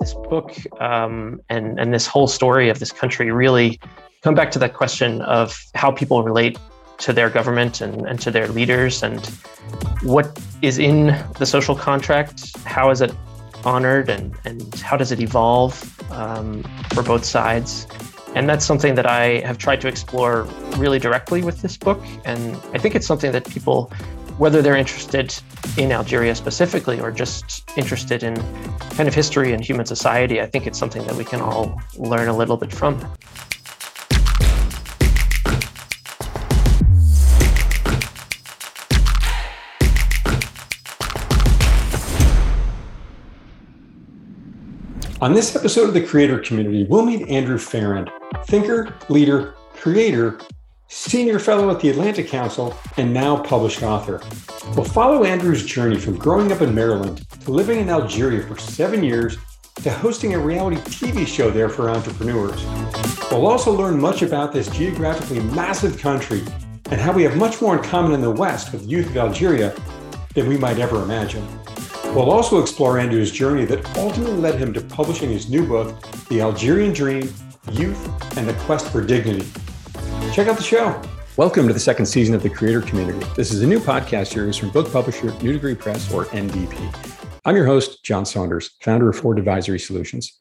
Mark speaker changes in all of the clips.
Speaker 1: this book um, and and this whole story of this country really come back to that question of how people relate to their government and, and to their leaders and what is in the social contract how is it honored and, and how does it evolve um, for both sides. And that's something that i have tried to explore really directly with this book. And i think it's something that people whether they're interested in Algeria specifically or just interested in kind of history and human society, I think it's something that we can all learn a little bit from.
Speaker 2: On this episode of the Creator Community, we'll meet Andrew Farrand, thinker, leader, creator, senior fellow at the Atlantic Council, and now published author. We'll follow Andrew's journey from growing up in Maryland to living in Algeria for seven years to hosting a reality TV show there for entrepreneurs. We'll also learn much about this geographically massive country and how we have much more in common in the West with the youth of Algeria than we might ever imagine. We'll also explore Andrew's journey that ultimately led him to publishing his new book, The Algerian Dream Youth and the Quest for Dignity. Check out the show. Welcome to the second season of the Creator Community. This is a new podcast series from book publisher New Degree Press, or NDP. I'm your host, John Saunders, founder of Ford Advisory Solutions.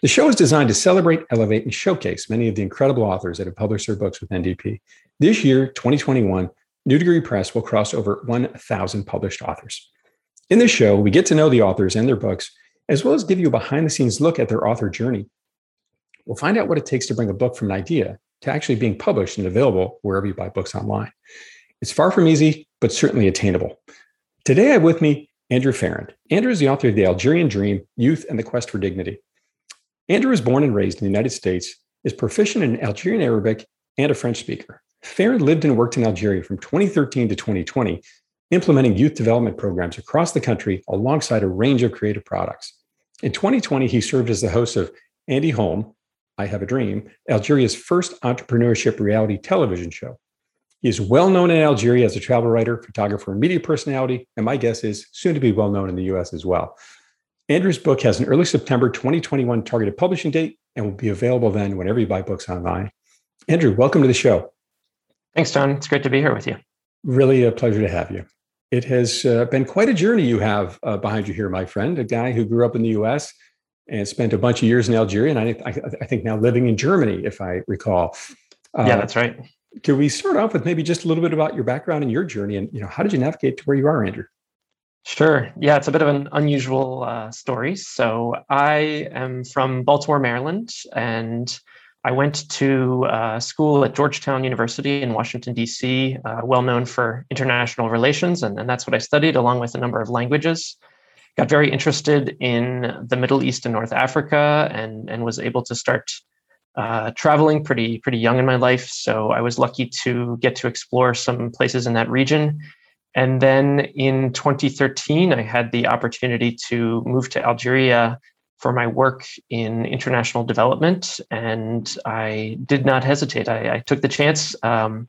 Speaker 2: The show is designed to celebrate, elevate, and showcase many of the incredible authors that have published their books with NDP. This year, 2021, New Degree Press will cross over 1,000 published authors. In this show, we get to know the authors and their books, as well as give you a behind the scenes look at their author journey. We'll find out what it takes to bring a book from an idea to actually being published and available wherever you buy books online. It's far from easy, but certainly attainable. Today I have with me Andrew Farrand. Andrew is the author of The Algerian Dream Youth and the Quest for Dignity. Andrew was born and raised in the United States, is proficient in Algerian Arabic, and a French speaker. Farrand lived and worked in Algeria from 2013 to 2020, implementing youth development programs across the country alongside a range of creative products. In 2020, he served as the host of Andy Home, I Have a Dream, Algeria's first entrepreneurship reality television show. He is well known in Algeria as a travel writer, photographer, and media personality, and my guess is soon to be well known in the US as well. Andrew's book has an early September 2021 targeted publishing date and will be available then whenever you buy books online. Andrew, welcome to the show.
Speaker 1: Thanks, John. It's great to be here with you.
Speaker 2: Really a pleasure to have you. It has uh, been quite a journey you have uh, behind you here, my friend, a guy who grew up in the US, and spent a bunch of years in Algeria, and I, I, I think now living in Germany, if I recall.
Speaker 1: Uh, yeah, that's right.
Speaker 2: Can we start off with maybe just a little bit about your background and your journey, and you know how did you navigate to where you are, Andrew?
Speaker 1: Sure. Yeah, it's a bit of an unusual uh, story. So I am from Baltimore, Maryland, and I went to uh, school at Georgetown University in Washington, D.C., uh, well known for international relations, and, and that's what I studied, along with a number of languages got very interested in the Middle East and North Africa and, and was able to start uh, traveling pretty pretty young in my life. So I was lucky to get to explore some places in that region. And then in 2013, I had the opportunity to move to Algeria for my work in international development, and I did not hesitate. I, I took the chance. Um,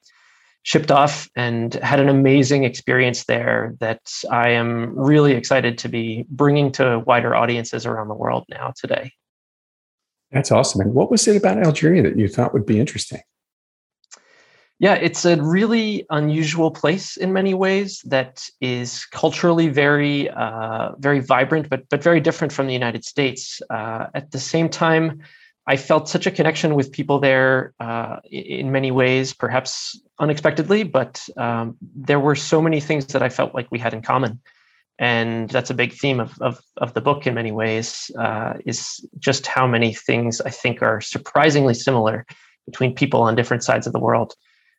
Speaker 1: shipped off and had an amazing experience there that I am really excited to be bringing to wider audiences around the world now today.
Speaker 2: That's awesome. And what was it about Algeria that you thought would be interesting?
Speaker 1: Yeah, it's a really unusual place in many ways that is culturally very, uh, very vibrant, but but very different from the United States. Uh, at the same time, I felt such a connection with people there uh, in many ways, perhaps unexpectedly, but um, there were so many things that I felt like we had in common. And that's a big theme of, of, of the book in many ways, uh, is just how many things I think are surprisingly similar between people on different sides of the world.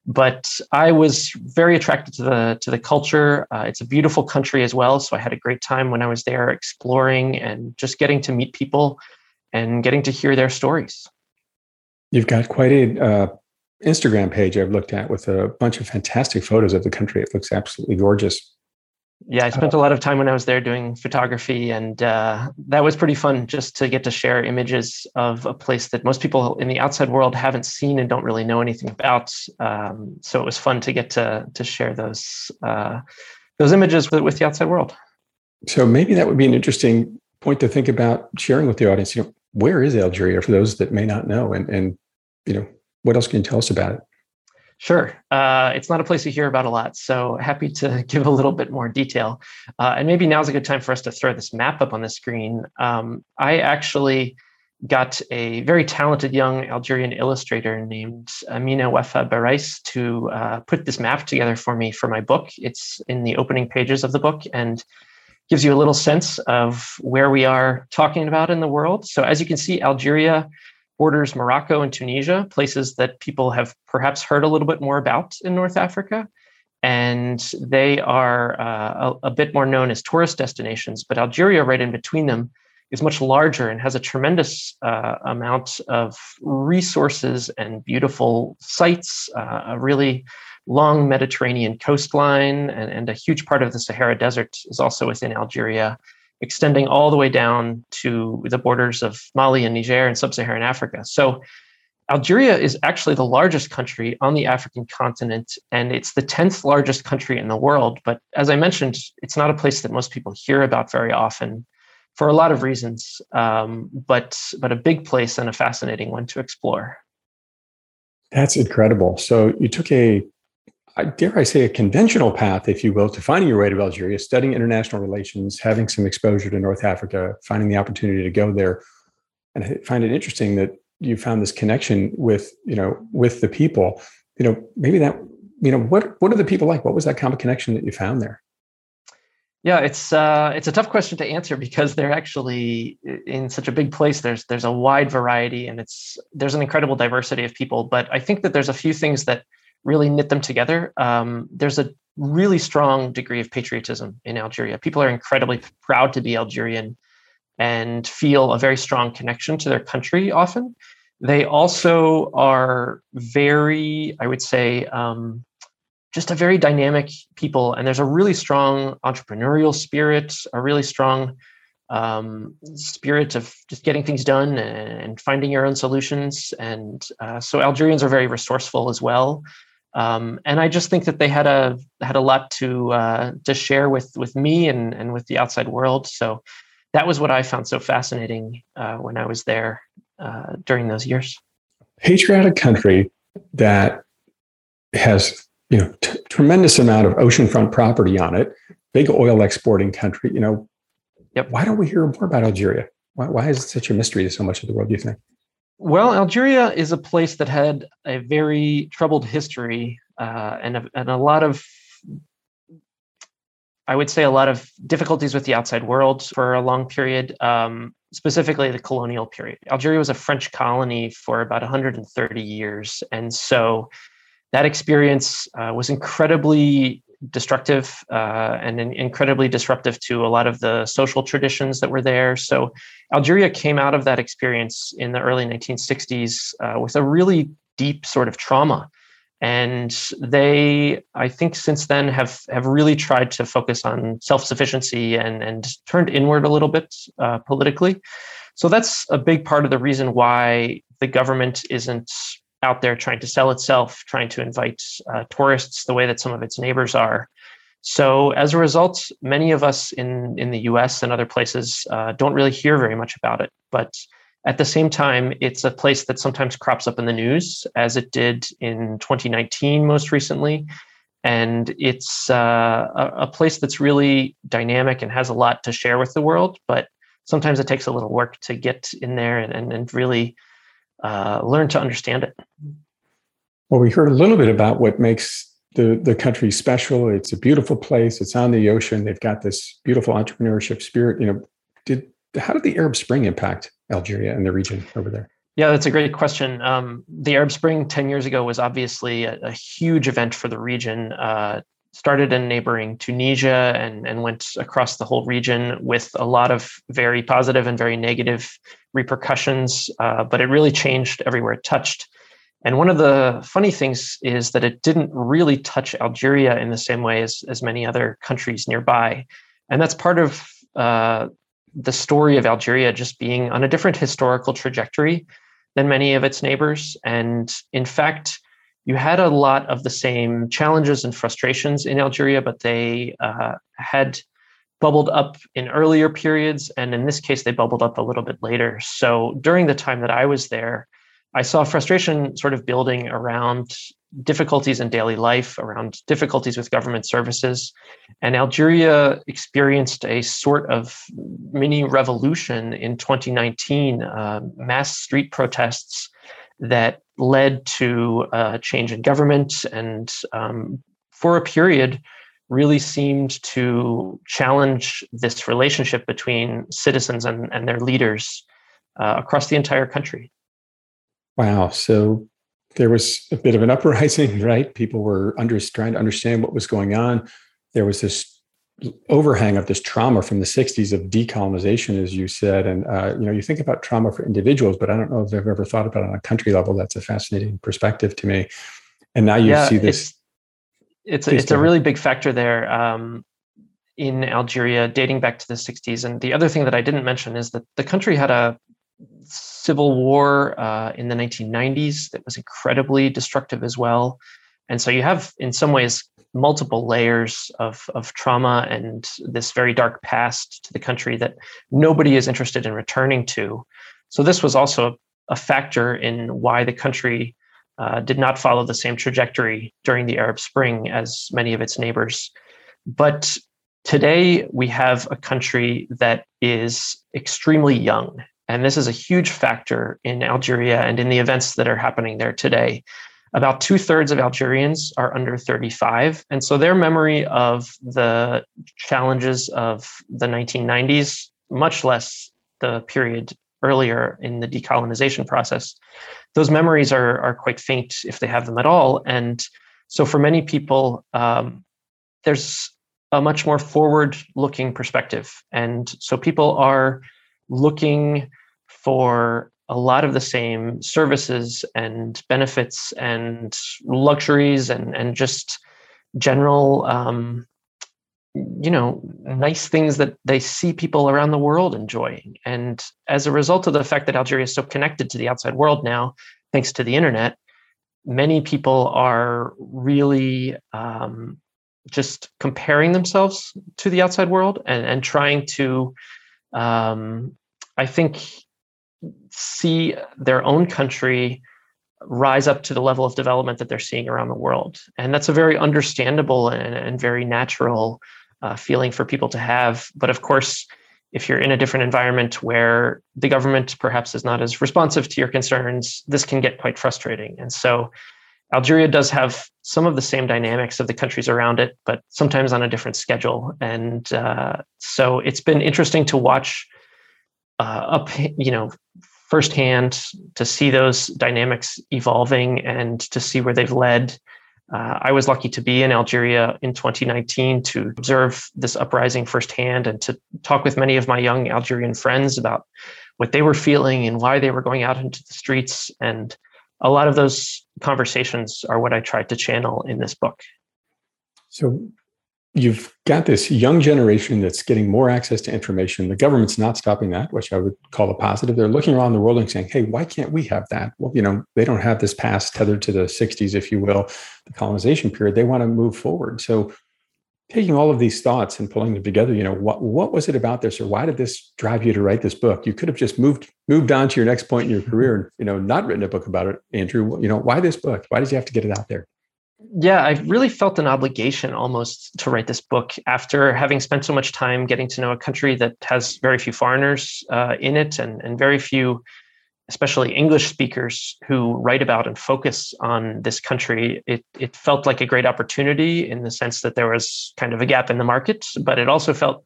Speaker 1: But I was very attracted to the to the culture. Uh, it's a beautiful country as well, so I had a great time when I was there exploring and just getting to meet people and getting to hear their stories.
Speaker 2: You've got quite a uh, Instagram page I've looked at with a bunch of fantastic photos of the country. It looks absolutely gorgeous.
Speaker 1: Yeah, I spent a lot of time when I was there doing photography, and uh, that was pretty fun just to get to share images of a place that most people in the outside world haven't seen and don't really know anything about. Um, so it was fun to get to to share those uh, those images with, with the outside world.
Speaker 2: So maybe that would be an interesting point to think about sharing with the audience? You know, where is Algeria for those that may not know, and and you know, what else can you tell us about it?
Speaker 1: Sure. Uh, it's not a place you hear about a lot, so happy to give a little bit more detail. Uh, and maybe now's a good time for us to throw this map up on the screen. Um, I actually got a very talented young Algerian illustrator named Amina Wafa Barais to uh, put this map together for me for my book. It's in the opening pages of the book and gives you a little sense of where we are talking about in the world. So, as you can see, Algeria borders Morocco and Tunisia, places that people have perhaps heard a little bit more about in North Africa. And they are uh, a, a, bit more known as tourist destinations, but Algeria, right in between them, is much larger and has a tremendous uh, amount of resources and beautiful sites, uh, a really long Mediterranean coastline, and, and a huge part of the Sahara Desert is also within Algeria extending all the way down to the borders of Mali and Niger and sub Saharan Africa. So, Algeria is actually the largest country on the African continent, and it's the 10th largest country in the world. But as I mentioned, it's not a place that most people hear about very often for a lot of reasons, um, but, but a big place and a fascinating one to explore.
Speaker 2: That's incredible. So, you took a dare I say, a conventional path, if you will, to finding your way to Algeria, studying international relations, having some exposure to North Africa, finding the opportunity to go there. And I find it interesting that you found this connection with, you know, with the people. You know, maybe that, you know, what what are the people like? What was that of connection that you found there?
Speaker 1: Yeah, it's uh, it's a tough question to answer because they're actually in such a big place. There's there's a wide variety and it's there's an incredible diversity of people. But I think that there's a few things that really knit them together. Um, there's a really strong degree of patriotism in Algeria. People are incredibly proud to be Algerian and feel a very strong connection to their country often. They also are very, I would say, um, just a very dynamic people. And there's a really strong entrepreneurial spirit, a really strong um, spirit of just getting things done and, finding your own solutions. And uh, so Algerians are very resourceful as well. Um, and I just think that they had a had a lot to uh, to share with with me and and with the outside world. So that was what I found so fascinating uh, when I was there uh, during those years.
Speaker 2: Patriotic country that has you know t- tremendous amount of oceanfront property on it, big oil exporting country. You know,
Speaker 1: yep.
Speaker 2: Why don't we hear more about Algeria? Why, why is it such a mystery to so much of the world? Do you think?
Speaker 1: Well, Algeria is a place that had a very troubled history uh, and, a, and a lot of, I would say, a lot of difficulties with the outside world for a long period, um, specifically the colonial period. Algeria was a French colony for about 130 years. And so that experience uh, was incredibly destructive uh, and incredibly disruptive to a lot of the social traditions that were there. So, Algeria came out of that experience in the early 1960s uh, with a really deep sort of trauma. And they, I think, since then have have really tried to focus on self sufficiency and and turned inward a little bit uh, politically. So that's a big part of the reason why the government isn't out there trying to sell itself, trying to invite uh, tourists the way that some of its neighbors are. So as a result, many of us in in the U.S. and other places uh, don't really hear very much about it. But at the same time, it's a place that sometimes crops up in the news, as it did in 2019 most recently. And it's uh, a, a place that's really dynamic and has a lot to share with the world. But sometimes it takes a little work to get in there and, and, and really uh, learn to understand it.
Speaker 2: Well, we heard a little bit about what makes the, the country special. It's a beautiful place. It's on the ocean. They've got this beautiful entrepreneurship spirit. You know, did how did the Arab Spring impact Algeria and the region over there?
Speaker 1: Yeah, that's a great question. Um, the Arab Spring 10 years ago was obviously a, a huge event for the region. Uh, started in neighboring Tunisia and, and went across the whole region with a lot of very positive and very negative repercussions, uh, but it really changed everywhere it touched. And one of the funny things is that it didn't really touch Algeria in the same way as, as many other countries nearby. And that's part of uh, the story of Algeria just being on a different historical trajectory than many of its neighbors. And in fact, you had a lot of the same challenges and frustrations in Algeria, but they uh, had bubbled up in earlier periods, and in this case, they bubbled up a little bit later. So during the time that I was there, I saw frustration sort of building around difficulties in daily life, around difficulties with government services. And Algeria experienced a sort of mini revolution in 2019, uh, mass street protests that led to a change in government and um, for a period really seemed to challenge this relationship between citizens and, and their leaders uh, across the entire country.
Speaker 2: Wow. So there was a bit of an uprising, right? People were under, trying to understand what was going on. There was this overhang of this trauma from the 60s of decolonization, as you said. And, uh, you know, you think about trauma for individuals, but I don't know if I've ever thought about it on a country level. That's a fascinating perspective to me. And now you yeah, see this.
Speaker 1: It's, it's, a, it's a really big factor there um, in Algeria dating back to the 60s. And the other thing that I didn't mention is that the country had a civil war uh, in the 1990s that was incredibly destructive as well. And so you have, in some ways, multiple layers of, of trauma and this very dark past to the country that nobody is interested in returning to. So, this was also a factor in why the country uh, did not follow the same trajectory during the Arab Spring as many of its neighbors. But today, we have a country that is extremely young. And this is a huge factor in Algeria and in the events that are happening there today. About two thirds of Algerians are under 35. And so their memory of the challenges of the 1990s, much less the period earlier in the decolonization process, those memories are, are quite faint if they have them at all. And so for many people, um, there's a much more forward looking perspective. And so people are looking for a lot of the same services and benefits and luxuries and and just general um, you know nice things that they see people around the world enjoying and as a result of the fact that algeria is so connected to the outside world now thanks to the internet many people are really um, just comparing themselves to the outside world and, and trying to um, i think see their own country rise up to the level of development that they're seeing around the world. And that's a very understandable and, and very natural uh, feeling for people to have. But of course, if you're in a different environment where the government perhaps is not as responsive to your concerns, this can get quite frustrating. And so Algeria does have some of the same dynamics of the countries around it, but sometimes on a different schedule. And uh, so it's been interesting to watch uh, up, you know, firsthand to see those dynamics evolving and to see where they've led. Uh, I was lucky to be in Algeria in 2019 to observe this uprising firsthand and to talk with many of my young Algerian friends about what they were feeling and why they were going out into the streets. And a lot of those conversations are what I tried to channel in this book.
Speaker 2: So, you've got this young generation that's getting more access to information. The government's not stopping that, which I would call a positive. They're looking around the world and saying, hey, why can't we have that? Well, you know, they don't have this past tethered to the 60s, if you will, the colonization period. They want to move forward. So taking all of these thoughts and pulling them together, you know, what what was it about this or why did this drive you to write this book? You could have just moved moved on to your next point in your career and, you know, not written a book about it, Andrew. You know, why this book? Why did you have to get it out there?
Speaker 1: Yeah, I really felt an obligation almost to write this book after having spent so much time getting to know a country that has very few foreigners uh, in it and, and very few, especially English speakers, who write about and focus on this country. It, it felt like a great opportunity in the sense that there was kind of a gap in the market, but it also felt,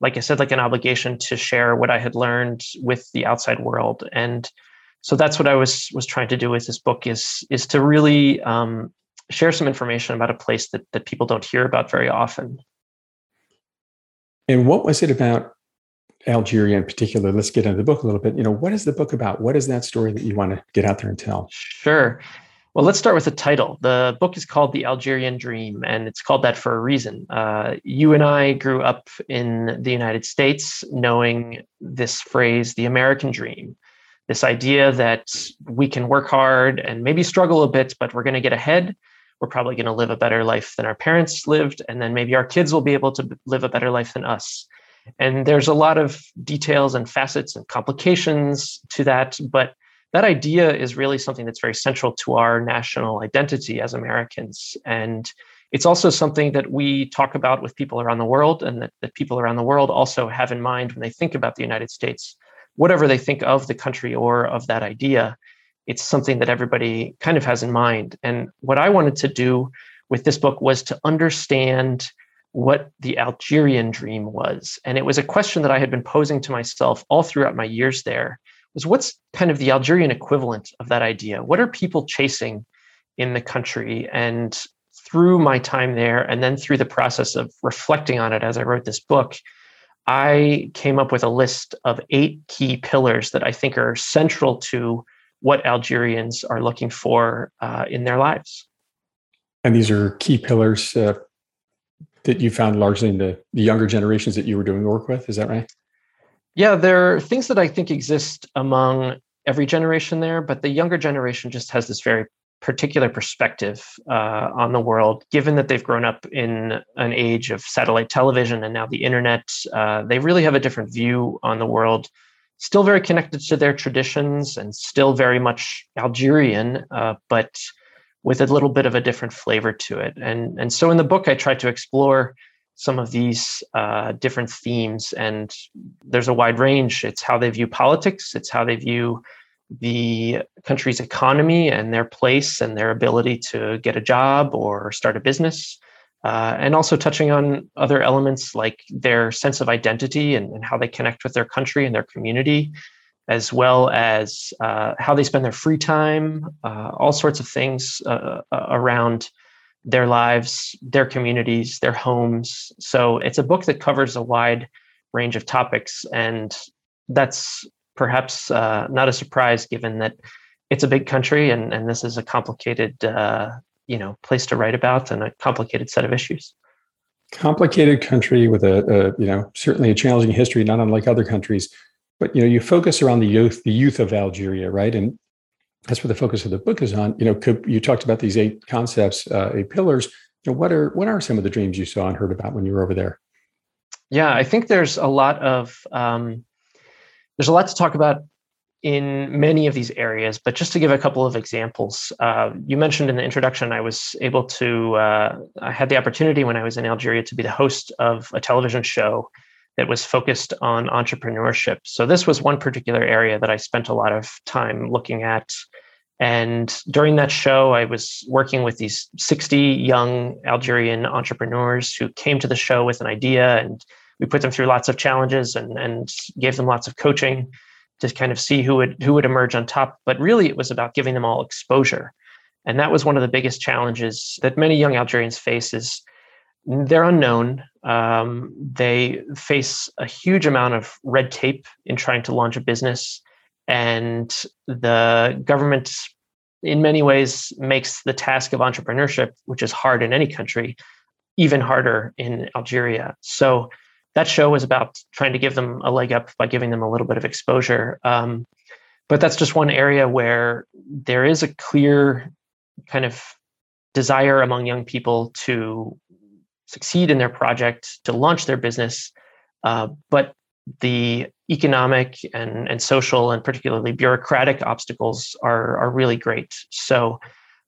Speaker 1: like I said, like an obligation to share what I had learned with the outside world. And so that's what I was was trying to do with this book is is to really um, share some information about a place that, that people don't hear about very often.
Speaker 2: And what was it about Algeria in particular? Let's get into the book a little bit. You know, what is the book about? What is that story that you want to get out there and tell?
Speaker 1: Sure. Well, let's start with the title. The book is called The Algerian Dream, and it's called that for a reason. Uh, you and I grew up in the United States knowing this phrase, the American dream, this idea that we can work hard and maybe struggle a bit, but we're going to get ahead we're probably going to live a better life than our parents lived. And then maybe our kids will be able to live a better life than us. And there's a lot of details and facets and complications to that. But that idea is really something that's very central to our national identity as Americans. And it's also something that we talk about with people around the world and that, that people around the world also have in mind when they think about the United States, whatever they think of the country or of that idea. It's something that everybody kind of has in mind. And what I wanted to do with this book was to understand what the Algerian dream was. And it was a question that I had been posing to myself all throughout my years there was what's kind of the Algerian equivalent of that idea? What are people chasing in the country? And through my time there, and then through the process of reflecting on it as I wrote this book, I came up with a list of eight key pillars that I think are central to what Algerians are looking for uh, in their lives.
Speaker 2: And these are key pillars uh, that you found largely in the, the younger generations that you were doing work with. Is that right?
Speaker 1: Yeah, there are things that I think exist among every generation there, but the younger generation just has this very particular perspective uh, on the world, given that they've grown up in an age of satellite television and now the internet. Uh, they really have a different view on the world, still very connected to their traditions and still very much Algerian, uh, but with a little bit of a different flavor to it. And, and so in the book, I try to explore some of these uh, different themes. And there's a wide range. It's how they view politics, it's how they view the country's economy and their place and their ability to get a job or start a business. Uh, and also touching on other elements like their sense of identity and, and, how they connect with their country and their community, as well as uh, how they spend their free time, uh, all sorts of things uh, uh, around their lives, their communities, their homes. So it's a book that covers a wide range of topics. And that's perhaps uh, not a surprise given that it's a big country and, and this is a complicated you know place to write about and a complicated set of issues
Speaker 2: complicated country with a, a, you know certainly a challenging history not unlike other countries but you know you focus around the youth the youth of algeria right and that's what the focus of the book is on. You know, could, you talked about these eight concepts, uh, eight pillars. You know, what are what are some of the dreams you saw and heard about when you were over there?
Speaker 1: Yeah, I think there's a lot of um, there's a lot to talk about in many of these areas. But just to give a couple of examples, uh, you mentioned in the introduction, I was able to uh, I had the opportunity when I was in Algeria to be the host of a television show that was focused on entrepreneurship. So this was one particular area that I spent a lot of time looking at. And during that show, I was working with these 60 young Algerian entrepreneurs who came to the show with an idea, and we put them through lots of challenges and, and gave them lots of coaching to kind of see who would who would emerge on top. But really, it was about giving them all exposure, and that was one of the biggest challenges that many young Algerians face. Is they're unknown. Um, they face a huge amount of red tape in trying to launch a business, and the government, in many ways, makes the task of entrepreneurship, which is hard in any country, even harder in Algeria. So that show was about trying to give them a leg up by giving them a little bit of exposure. Um, but that's just one area where there is a clear kind of desire among young people to succeed in their project, to launch their business. Uh, but the economic and, and social and particularly bureaucratic obstacles are, are really great. So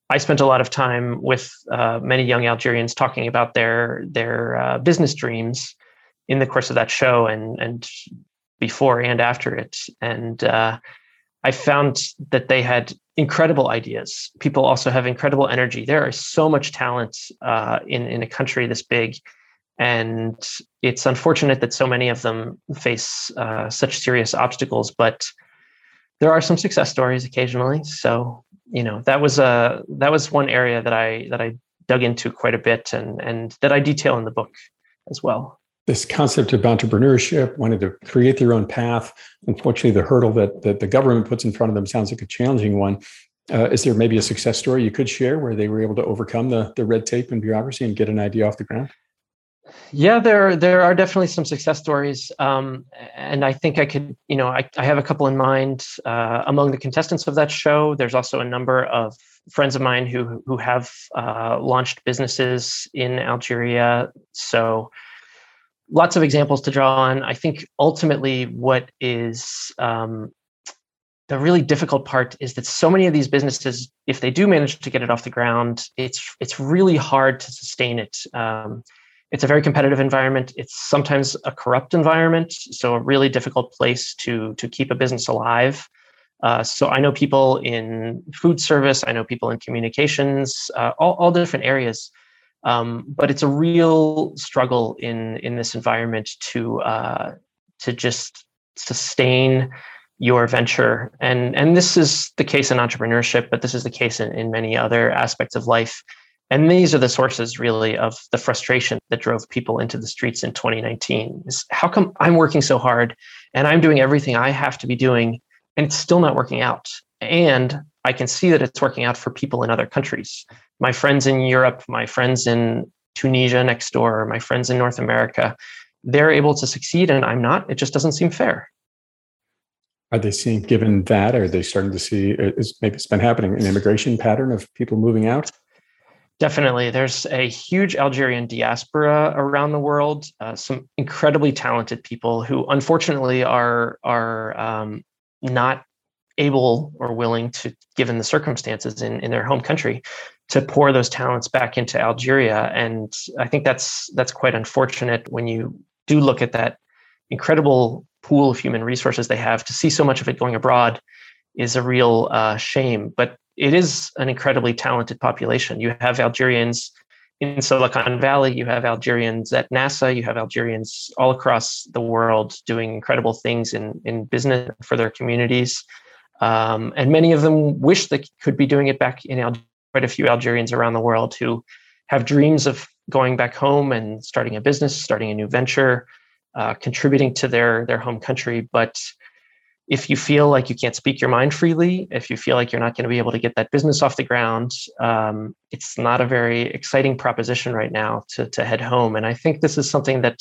Speaker 1: I spent a lot of time with uh, many young Algerians talking about their their uh, business dreams in the course of that show and and before and after it. And uh, I found that they had incredible ideas. People also have incredible energy. There is so much talent uh, in in a country this big, and it's unfortunate that so many of them face uh, such serious obstacles. But there are some success stories occasionally. So you know that was a that was one area that I that I dug into quite a bit and and that I detail in the book as well
Speaker 2: this concept of entrepreneurship, wanting to create their own path. Unfortunately, the hurdle that, that the government puts in front of them sounds like a challenging one. Uh, is there maybe a success story you could share where they were able to overcome the, the red tape and bureaucracy and get an idea off the ground?
Speaker 1: Yeah, there there are definitely some success stories, um, and I think I could, you know, I, I have a couple in mind uh, among the contestants of that show. There's also a number of friends of mine who who have uh, launched businesses in Algeria. So lots of examples to draw on. I think ultimately what is um, the really difficult part is that so many of these businesses, if they do manage to get it off the ground, it's it's really hard to sustain it. Um, it's a very competitive environment. It's sometimes a corrupt environment, so a really difficult place to to keep a business alive. Uh, so I know people in food service, I know people in communications, uh, all, all different areas. Um, but it's a real struggle in in this environment to uh, to just sustain your venture. And and this is the case in entrepreneurship but this is the case in, in many other aspects of life. And these are the sources really of the frustration that drove people into the streets in 2019 is how come i'm working so hard and i'm doing everything i have to be doing and it's still not working out? And i can see that it's working out for people in other countries my friends in europe my friends in tunisia next door my friends in north america they're able to succeed and i'm not it just doesn't seem fair
Speaker 2: are they seeing, given that, are they starting to see, uh, is maybe it's been happening, an immigration pattern of people moving out?
Speaker 1: Definitely. There's a huge Algerian diaspora around the world, uh, some incredibly talented people who unfortunately are, are um, not able or willing to, given the circumstances in, in their home country, to pour those talents back into Algeria. And I think that's that's quite unfortunate when you do look at that incredible pool of human resources they have to see so much of it going abroad is a real uh, shame. But it is an incredibly talented population. You have Algerians in Silicon Valley, you have Algerians at NASA, you have Algerians all across the world doing incredible things in, in business for their communities. Um, and many of them wish they could be doing it back in Algeria. Quite a few Algerians around the world who have dreams of going back home and starting a business, starting a new venture, uh, contributing to their their home country. But if you feel like you can't speak your mind freely, if you feel like you're not going to be able to get that business off the ground, um, it's not a very exciting proposition right now to to head home. And I think this is something that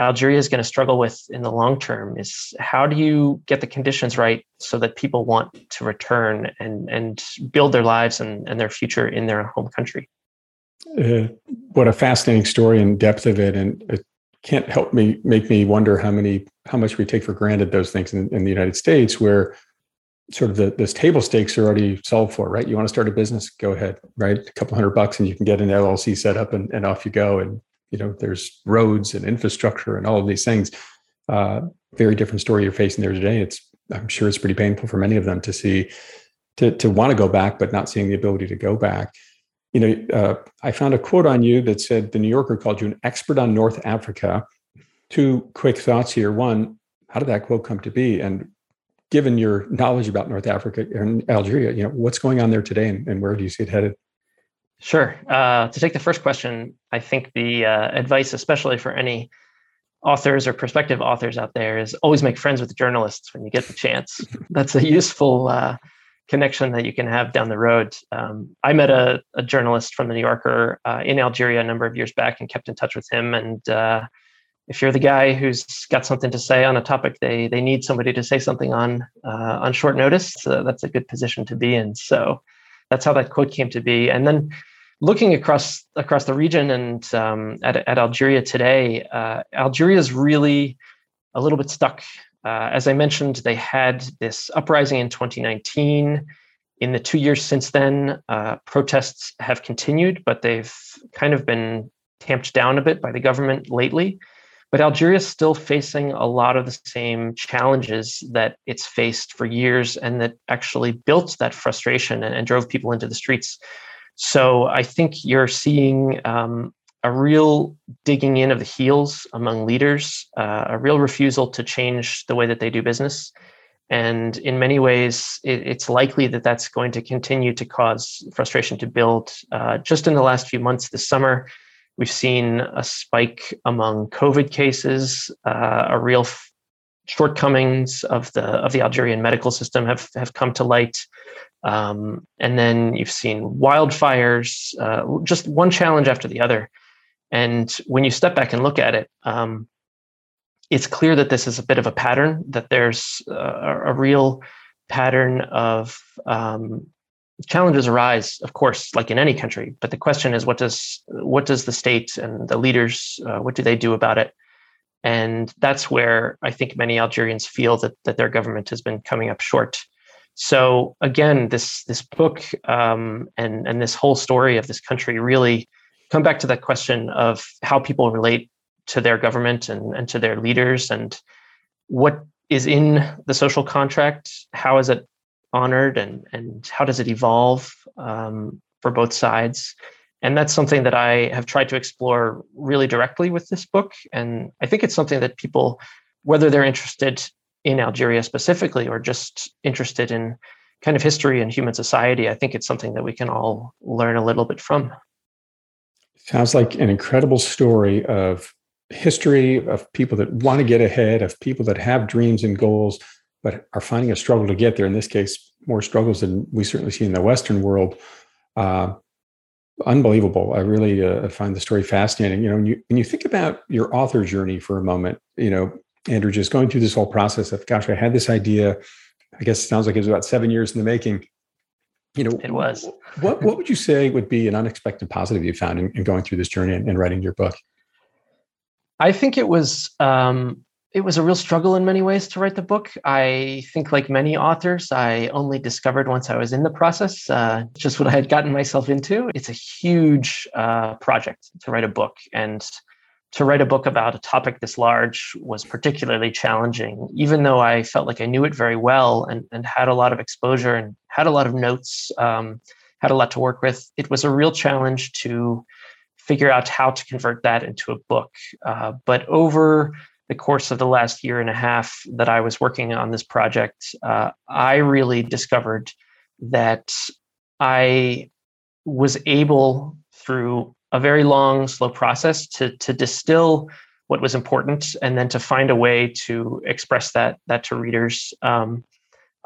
Speaker 1: Algeria is going to struggle with in the long term is how do you get the conditions right so that people want to return and and build their lives and, and their future in their home country.
Speaker 2: Uh, what a fascinating story and depth of it, and it can't help me make me wonder how many how much we take for granted those things in, in the United States where sort of the this table stakes are already solved for, right? You want to start a business, go ahead, right? A couple hundred bucks and you can get an LLC set up and, and off you go. And you know, there's roads and infrastructure and all of these things. Uh, very different story you're facing there today. It's I'm sure it's pretty painful for many of them to see to to want to go back, but not seeing the ability to go back you know, uh, I found a quote on you that said the New Yorker called you an expert on North Africa. Two quick thoughts here. One, how did that quote come to be? And given your knowledge about North Africa and Algeria, you know, what's going on there today and, and where do you see it headed?
Speaker 1: Sure. Uh, to take the first question, I think the uh, advice, especially for any authors or prospective authors out there, is always make friends with journalists when you get the chance. That's a useful uh, connection that you can have down the road. Um, I met a, a, journalist from the New Yorker uh, in Algeria a number of years back and kept in touch with him. And uh, if you're the guy who's got something to say on a topic they they need somebody to say something on uh, on short notice, so that's a good position to be in. So that's how that quote came to be. And then looking across across the region and um, at, at Algeria today, uh, Algeria is really a little bit stuck uh, as I mentioned, they had this uprising in 2019. In the two years since then, uh, protests have continued, but they've kind of been tamped down a bit by the government lately. But Algeria is still facing a lot of the same challenges that it's faced for years and that actually built that frustration and, and drove people into the streets. So I think you're seeing um, a real digging in of the heels among leaders, uh, a real refusal to change the way that they do business. And in many ways, it, it's likely that that's going to continue to cause frustration to build. Uh, just in the last few months this summer, we've seen a spike among COVID cases, uh, a real shortcomings of the of the Algerian medical system have have come to light. Um, and then you've seen wildfires, uh, just one challenge after the other. And when you step back and look at it, um, it's clear that this is a bit of a pattern, that there's a, a real pattern of um, challenges arise, of course, like in any country. But the question is, what does what does the state and the leaders uh, what do they do about it? And that's where I think many Algerians feel that that their government has been coming up short. So again, this this book um, and and this whole story of this country really come back to that question of how people relate to their government and, and to their leaders and what is in the social contract how is it honored and and how does it evolve um, for both sides and that's something that i have tried to explore really directly with this book and i think it's something that people whether they're interested in algeria specifically or just interested in kind of history and human society i think it's something that we can all learn a little bit from
Speaker 2: sounds like an incredible story of history of people that want to get ahead of people that have dreams and goals but are finding a struggle to get there. In this case, more struggles than we certainly see in the Western world. Uh, unbelievable. I really uh, find the story fascinating. You know, when you when you think about your author journey for a moment, you know, Andrew, just going through this whole process of, gosh, I had this idea. I guess it sounds like it was about seven years in the making. You know,
Speaker 1: it was.
Speaker 2: what what would you say would be an unexpected positive you found in, in going through this journey and, and, writing your book?
Speaker 1: I think it was um, it was a real struggle in many ways to write the book. I think, like many authors, I only discovered once I was in the process uh, just what I had gotten myself into. It's a huge uh, project to write a book, and to write a book about a topic this large was particularly challenging, even though I felt like I knew it very well and, and had a lot of exposure and had a lot of notes, um, had a lot to work with. It was a real challenge to figure out how to convert that into a book. Uh, but over the course of the last year and a half that I was working on this project, uh, I really discovered that I was able, through a very long, slow process, to to distill what was important and then to find a way to express that that to readers. Um,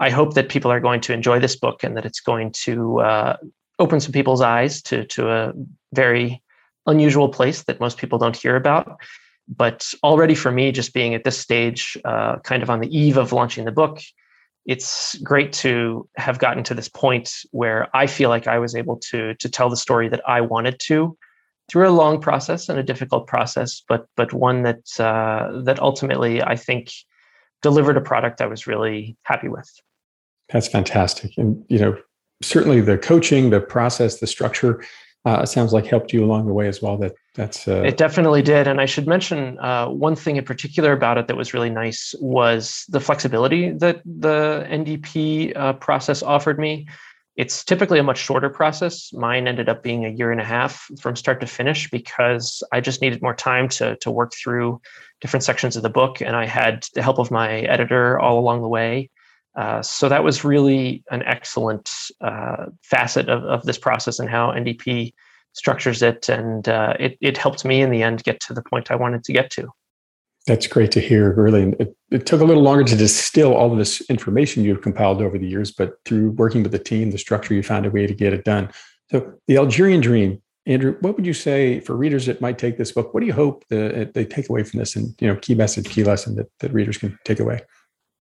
Speaker 1: I hope that people are going to enjoy this book and that it's going to uh, open some people's eyes to to a very unusual place that most people don't hear about but already for me, just being at this stage, uh, kind of on the eve of launching the book, it's great to have gotten to this point where I feel like I was able to to tell the story that I wanted to through a long process and a difficult process, but but one that uh, that ultimately I think delivered a product I was really happy with.
Speaker 2: That's fantastic, and you know certainly the coaching, the process, the structure uh, sounds like helped you along the way as well. That that's
Speaker 1: uh... it definitely did. And I should mention uh, one thing in particular about it that was really nice was the flexibility that the NDP uh, process offered me. It's typically a much shorter process. Mine ended up being a year and a half from start to finish because I just needed more time to to work through different sections of the book, and I had the help of my editor all along the way. Uh, so that was really an excellent uh, facet of, of this process and how NDP structures it. And uh, it, it helped me in the end get to the point I wanted to get to.
Speaker 2: That's great to hear. Really, it, it took a little longer to distill all of this information you've compiled over the years, but through working with the team, the structure, you found a way to get it done. So, the Algerian Dream, Andrew, what would you say for readers that might take this book? What do you hope the, they take away from this, and you know, key message, key lesson that, that readers can take away?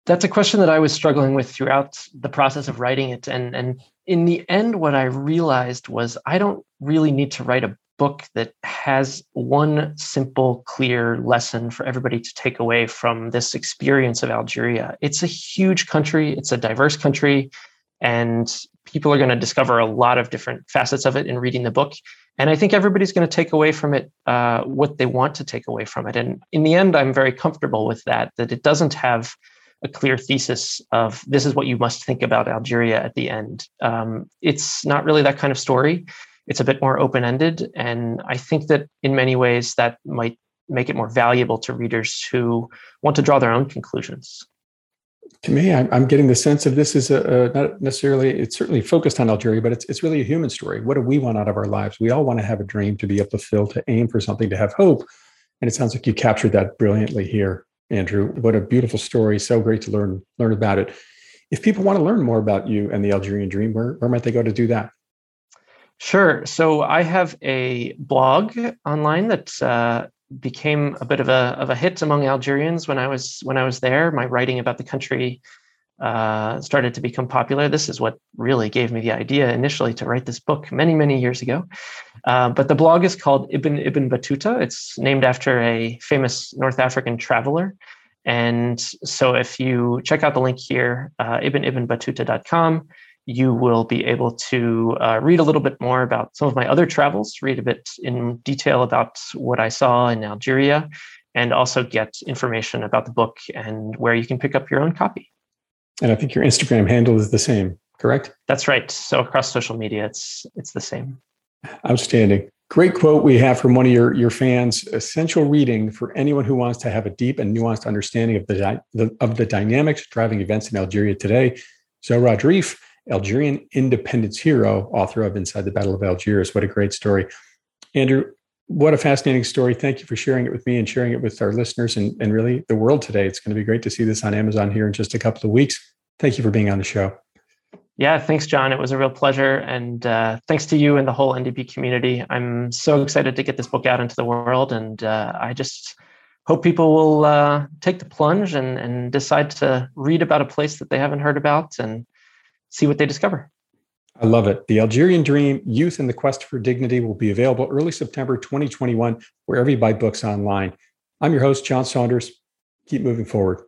Speaker 1: That's a question that I was struggling with throughout the process of writing it. And, and in the end, what I realized was I don't really need to write a book that has one simple, clear lesson for everybody to take away from this experience of Algeria. It's a huge country, it's a diverse country, and people are going to discover a lot of different facets of it in reading the book. And I think everybody's going to take away from it uh, what they want to take away from it. And in the end, I'm very comfortable with that, that it doesn't have a clear thesis of this is what you must think about Algeria at the end. Um, it's not really that kind of story. It's a bit more open ended. And I think that in many ways that might make it more valuable to readers who want to draw their own conclusions.
Speaker 2: To me, I'm, getting the sense of this is a, a, not necessarily, it's certainly focused on Algeria, but it's, it's really a human story. What do we want out of our lives? We all want to have a dream, to be able to fill, to aim for something, to have hope. And it sounds like you captured that brilliantly here. Andrew. What a beautiful story. So great to learn learn about it. If people want to learn more about you and the Algerian Dream, where, where might they go to do that?
Speaker 1: Sure. So I have a blog online that uh, became a bit of a of a hit among Algerians when I was when I was there. My writing about the country uh, started to become popular. This is what really gave me the idea initially to write this book many many years ago. Uh, but the blog is called Ibn Ibn Battuta. It's named after a famous North African traveler. And so if you check out the link here, uh, ibnibnbattuta.com, you will be able to uh, read a little bit more about some of my other travels, read a bit in detail about what I saw in Algeria, and also get information about the book and where you can pick up your own copy.
Speaker 2: And I think your Instagram handle is the same, correct?
Speaker 1: That's right. So across social media, it's it's the same.
Speaker 2: Outstanding. Great quote we have from one of your, your fans essential reading for anyone who wants to have a deep and nuanced understanding of the, the of the dynamics driving events in Algeria today. Zohra Drif Algerian independence hero, author of Inside the Battle of Algiers. What a great story. Andrew, what a fascinating story. Thank you for sharing it with me and sharing it with our listeners and, and really the world today. It's going to be great to see this on Amazon here in just a couple of weeks. Thank you for being on the show.
Speaker 1: Yeah, thanks, John. It was a real pleasure. And uh, thanks to you and the whole NDP community. I'm so excited to get this book out into the world. And uh, I just hope people will uh, take the plunge and, and decide to read about a place that they haven't heard about and see what they discover.
Speaker 2: I love it. The Algerian Dream Youth and the Quest for Dignity will be available early September 2021, wherever you buy books online. I'm your host, John Saunders. Keep moving forward.